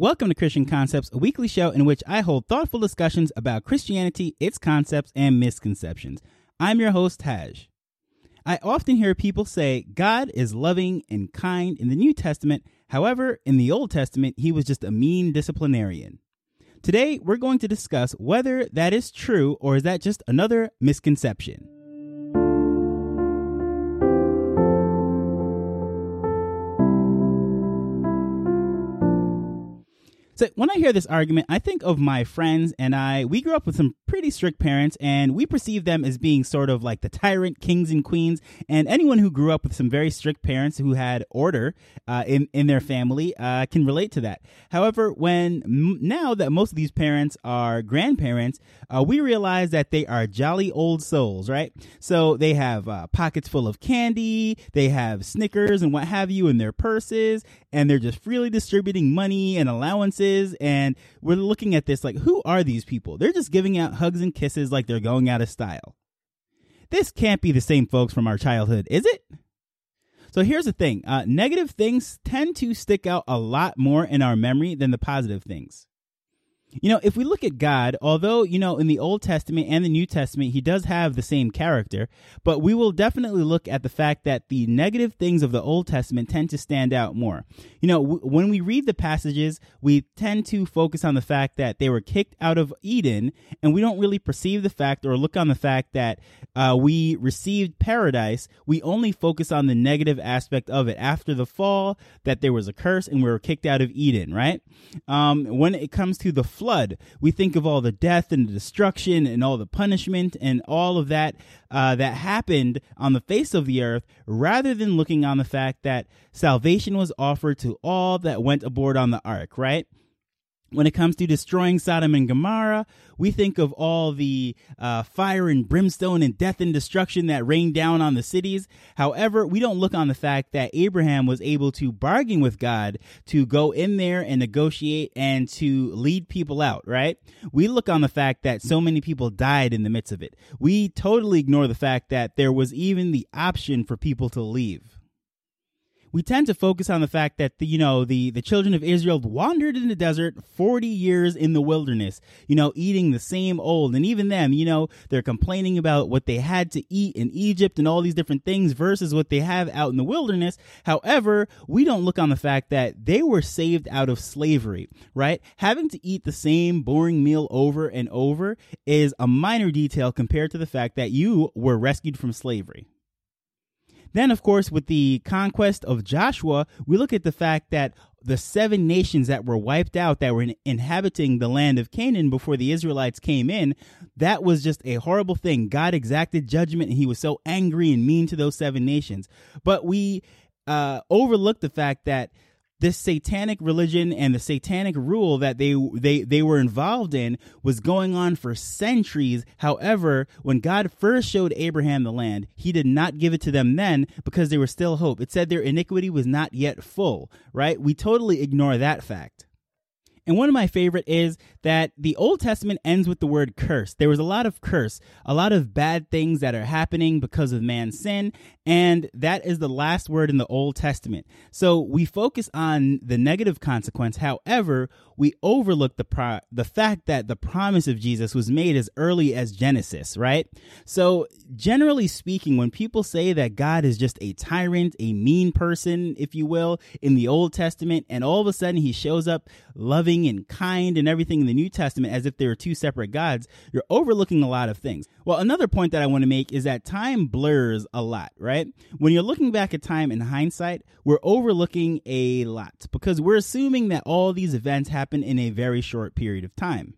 Welcome to Christian Concepts, a weekly show in which I hold thoughtful discussions about Christianity, its concepts, and misconceptions. I'm your host, Taj. I often hear people say God is loving and kind in the New Testament. However, in the Old Testament, he was just a mean disciplinarian. Today, we're going to discuss whether that is true or is that just another misconception. So when I hear this argument, I think of my friends and I. We grew up with some pretty strict parents, and we perceive them as being sort of like the tyrant kings and queens. And anyone who grew up with some very strict parents who had order uh, in in their family uh, can relate to that. However, when m- now that most of these parents are grandparents, uh, we realize that they are jolly old souls, right? So they have uh, pockets full of candy, they have Snickers and what have you in their purses, and they're just freely distributing money and allowances. And we're looking at this like, who are these people? They're just giving out hugs and kisses like they're going out of style. This can't be the same folks from our childhood, is it? So here's the thing uh, negative things tend to stick out a lot more in our memory than the positive things. You know, if we look at God, although, you know, in the Old Testament and the New Testament, he does have the same character, but we will definitely look at the fact that the negative things of the Old Testament tend to stand out more. You know, w- when we read the passages, we tend to focus on the fact that they were kicked out of Eden, and we don't really perceive the fact or look on the fact that uh, we received paradise. We only focus on the negative aspect of it after the fall, that there was a curse and we were kicked out of Eden, right? Um, when it comes to the flood, we think of all the death and the destruction and all the punishment and all of that uh, that happened on the face of the earth, rather than looking on the fact that salvation was offered to all that went aboard on the ark, right? When it comes to destroying Sodom and Gomorrah, we think of all the uh, fire and brimstone and death and destruction that rained down on the cities. However, we don't look on the fact that Abraham was able to bargain with God to go in there and negotiate and to lead people out, right? We look on the fact that so many people died in the midst of it. We totally ignore the fact that there was even the option for people to leave we tend to focus on the fact that the, you know the the children of Israel wandered in the desert 40 years in the wilderness you know eating the same old. And even them you know they're complaining about what they had to eat in Egypt and all these different things versus what they have out in the wilderness. However we don't look on the fact that they were saved out of slavery right? Having to eat the same boring meal over and over is a minor detail compared to the fact that you were rescued from slavery then, of course, with the conquest of Joshua, we look at the fact that the seven nations that were wiped out that were in, inhabiting the land of Canaan before the Israelites came in, that was just a horrible thing. God exacted judgment and he was so angry and mean to those seven nations. But we uh, overlook the fact that this satanic religion and the satanic rule that they they they were involved in was going on for centuries. However, when God first showed Abraham the land, he did not give it to them then because there was still hope. It said their iniquity was not yet full, right? We totally ignore that fact. And one of my favorite is that the Old Testament ends with the word curse. There was a lot of curse, a lot of bad things that are happening because of man's sin, and that is the last word in the Old Testament. So we focus on the negative consequence. However, we overlook the pro- the fact that the promise of Jesus was made as early as Genesis, right? So, generally speaking, when people say that God is just a tyrant, a mean person, if you will, in the Old Testament, and all of a sudden he shows up loving and kind and everything in the New Testament as if they were two separate gods, you're overlooking a lot of things. Well, another point that I want to make is that time blurs a lot, right? When you're looking back at time in hindsight, we're overlooking a lot because we're assuming that all these events happen in a very short period of time.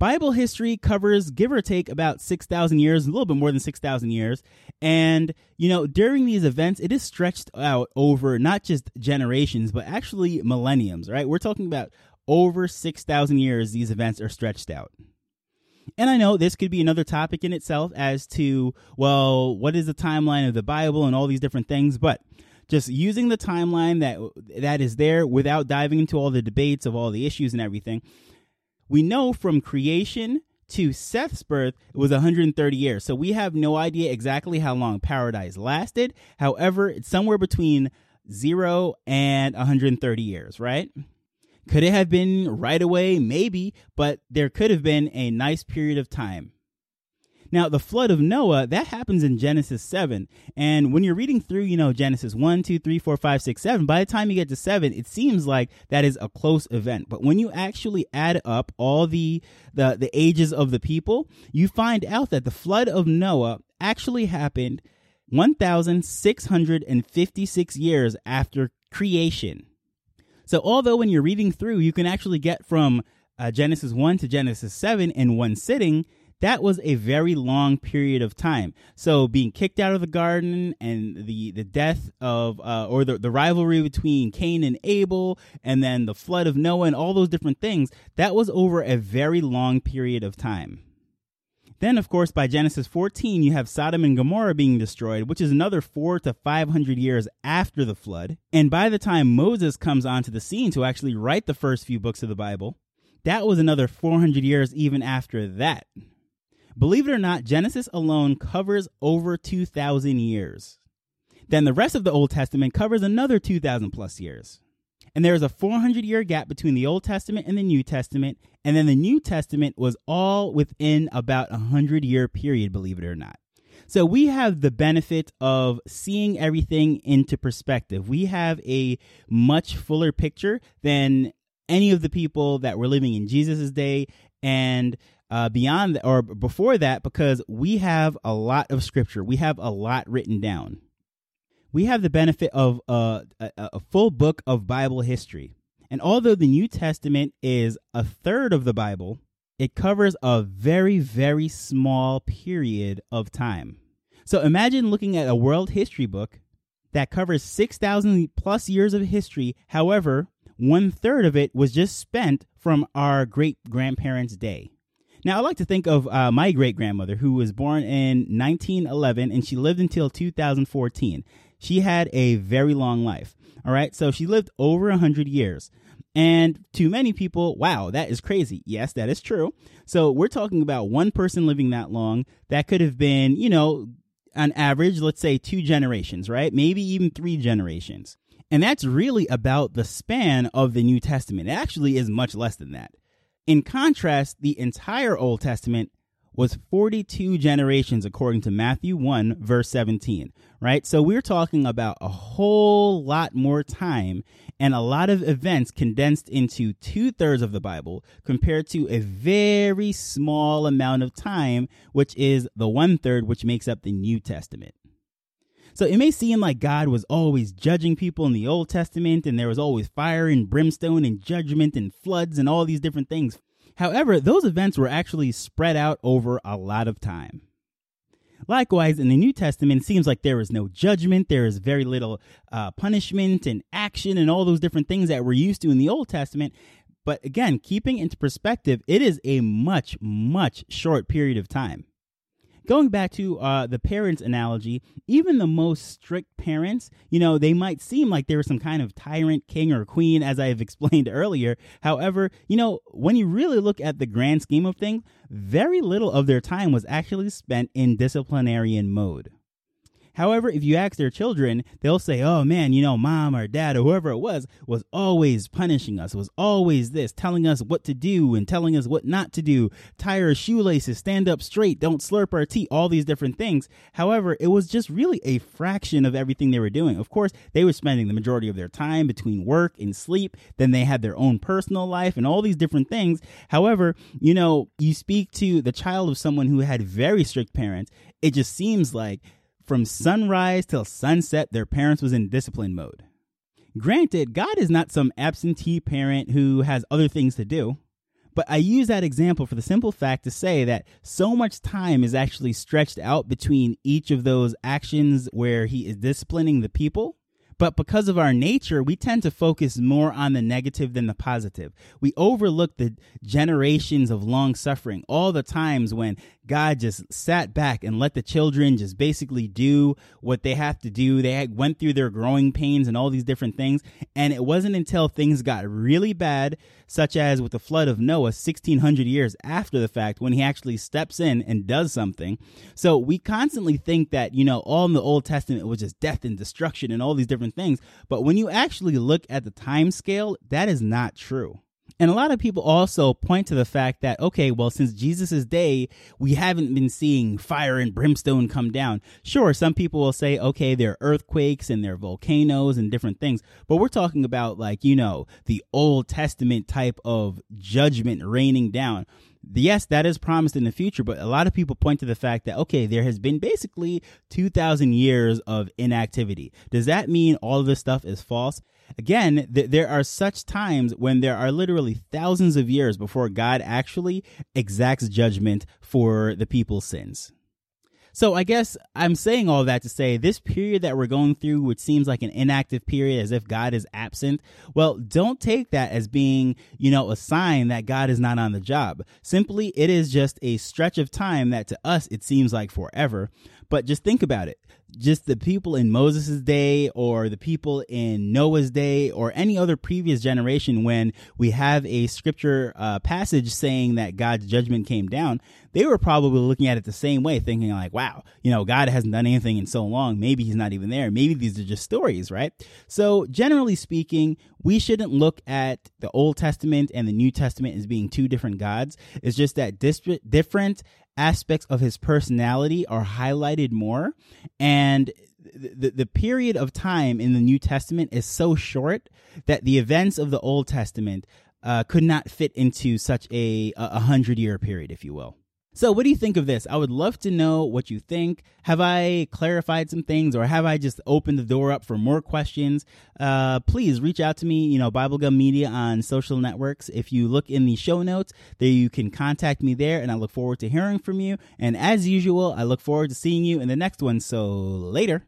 Bible history covers, give or take, about 6,000 years, a little bit more than 6,000 years. And, you know, during these events, it is stretched out over not just generations, but actually millenniums, right? We're talking about over 6,000 years, these events are stretched out. And I know this could be another topic in itself as to, well, what is the timeline of the Bible and all these different things, but just using the timeline that that is there without diving into all the debates of all the issues and everything. We know from creation to Seth's birth it was 130 years. So we have no idea exactly how long paradise lasted. However, it's somewhere between 0 and 130 years, right? Could it have been right away? Maybe, but there could have been a nice period of time. Now, the flood of Noah, that happens in Genesis 7. And when you're reading through, you know, Genesis 1, 2, 3, 4, 5, 6, 7, by the time you get to 7, it seems like that is a close event. But when you actually add up all the, the, the ages of the people, you find out that the flood of Noah actually happened 1,656 years after creation. So, although when you're reading through, you can actually get from uh, Genesis 1 to Genesis 7 in one sitting, that was a very long period of time. So being kicked out of the garden and the the death of uh, or the the rivalry between Cain and Abel, and then the flood of Noah and all those different things, that was over a very long period of time. Then, of course, by Genesis 14, you have Sodom and Gomorrah being destroyed, which is another four to 500 years after the flood. And by the time Moses comes onto the scene to actually write the first few books of the Bible, that was another 400 years even after that. Believe it or not, Genesis alone covers over 2,000 years. Then the rest of the Old Testament covers another 2,000 plus years. And there is a 400 year gap between the Old Testament and the New Testament. And then the New Testament was all within about a 100 year period, believe it or not. So we have the benefit of seeing everything into perspective. We have a much fuller picture than any of the people that were living in Jesus' day and uh, beyond or before that because we have a lot of scripture. We have a lot written down. We have the benefit of uh, a, a full book of Bible history. And although the New Testament is a third of the Bible, it covers a very, very small period of time. So imagine looking at a world history book that covers 6,000 plus years of history. However, one third of it was just spent from our great grandparents' day. Now, I like to think of uh, my great grandmother, who was born in 1911 and she lived until 2014. She had a very long life. All right. So she lived over 100 years. And to many people, wow, that is crazy. Yes, that is true. So we're talking about one person living that long. That could have been, you know, on average, let's say two generations, right? Maybe even three generations. And that's really about the span of the New Testament. It actually is much less than that. In contrast, the entire Old Testament was 42 generations according to Matthew 1 verse 17, right? So we're talking about a whole lot more time and a lot of events condensed into two thirds of the Bible compared to a very small amount of time, which is the one third which makes up the New Testament. So it may seem like God was always judging people in the Old Testament and there was always fire and brimstone and judgment and floods and all these different things. However, those events were actually spread out over a lot of time. Likewise, in the New Testament, it seems like there is no judgment, there is very little uh, punishment and action and all those different things that we're used to in the Old Testament. But again, keeping into perspective, it is a much, much short period of time going back to uh, the parents analogy, even the most strict parents, you know, they might seem like they were some kind of tyrant king or queen, as I have explained earlier. However, you know, when you really look at the grand scheme of things, very little of their time was actually spent in disciplinarian mode. However, if you ask their children, they'll say, oh man, you know, mom or dad or whoever it was, was always punishing us, was always this, telling us what to do and telling us what not to do, tie our shoelaces, stand up straight, don't slurp our tea, all these different things. However, it was just really a fraction of everything they were doing. Of course, they were spending the majority of their time between work and sleep. Then they had their own personal life and all these different things. However, you know, you speak to the child of someone who had very strict parents, it just seems like from sunrise till sunset, their parents was in discipline mode. Granted, God is not some absentee parent who has other things to do, but I use that example for the simple fact to say that so much time is actually stretched out between each of those actions where he is disciplining the people but because of our nature, we tend to focus more on the negative than the positive. We overlook the generations of long suffering, all the times when God just sat back and let the children just basically do what they have to do. They went through their growing pains and all these different things. And it wasn't until things got really bad, such as with the flood of Noah 1600 years after the fact, when he actually steps in and does something. So we constantly think that, you know, all in the Old Testament was just death and destruction and all these different different things. But when you actually look at the time scale, that is not true. And a lot of people also point to the fact that, okay, well, since Jesus' day, we haven't been seeing fire and brimstone come down. Sure, some people will say, okay, there are earthquakes and there are volcanoes and different things, but we're talking about like, you know, the Old Testament type of judgment raining down yes, that is promised in the future, but a lot of people point to the fact that, okay, there has been basically 2,000 years of inactivity. Does that mean all of this stuff is false? Again, th- there are such times when there are literally thousands of years before God actually exacts judgment for the people's sins. So I guess I'm saying all that to say this period that we're going through, which seems like an inactive period as if God is absent, well, don't take that as being, you know, a sign that God is not on the job. Simply, it is just a stretch of time that to us it seems like forever. But just think about it just the people in Moses' day or the people in Noah's day or any other previous generation when we have a scripture uh, passage saying that God's judgment came down, they were probably looking at it the same way, thinking like, wow, you know, God hasn't done anything in so long. Maybe he's not even there. Maybe these are just stories, right? So generally speaking, we shouldn't look at the Old Testament and the New Testament as being two different gods. It's just that different aspects of his personality are highlighted more and the, the period of time in the New Testament is so short that the events of the Old Testament uh, could not fit into such a a hundred year period, if you will. So, what do you think of this? I would love to know what you think. Have I clarified some things or have I just opened the door up for more questions? Uh, please reach out to me, you know, Bubblegum Media on social networks. If you look in the show notes, there you can contact me there and I look forward to hearing from you. And as usual, I look forward to seeing you in the next one. So, later.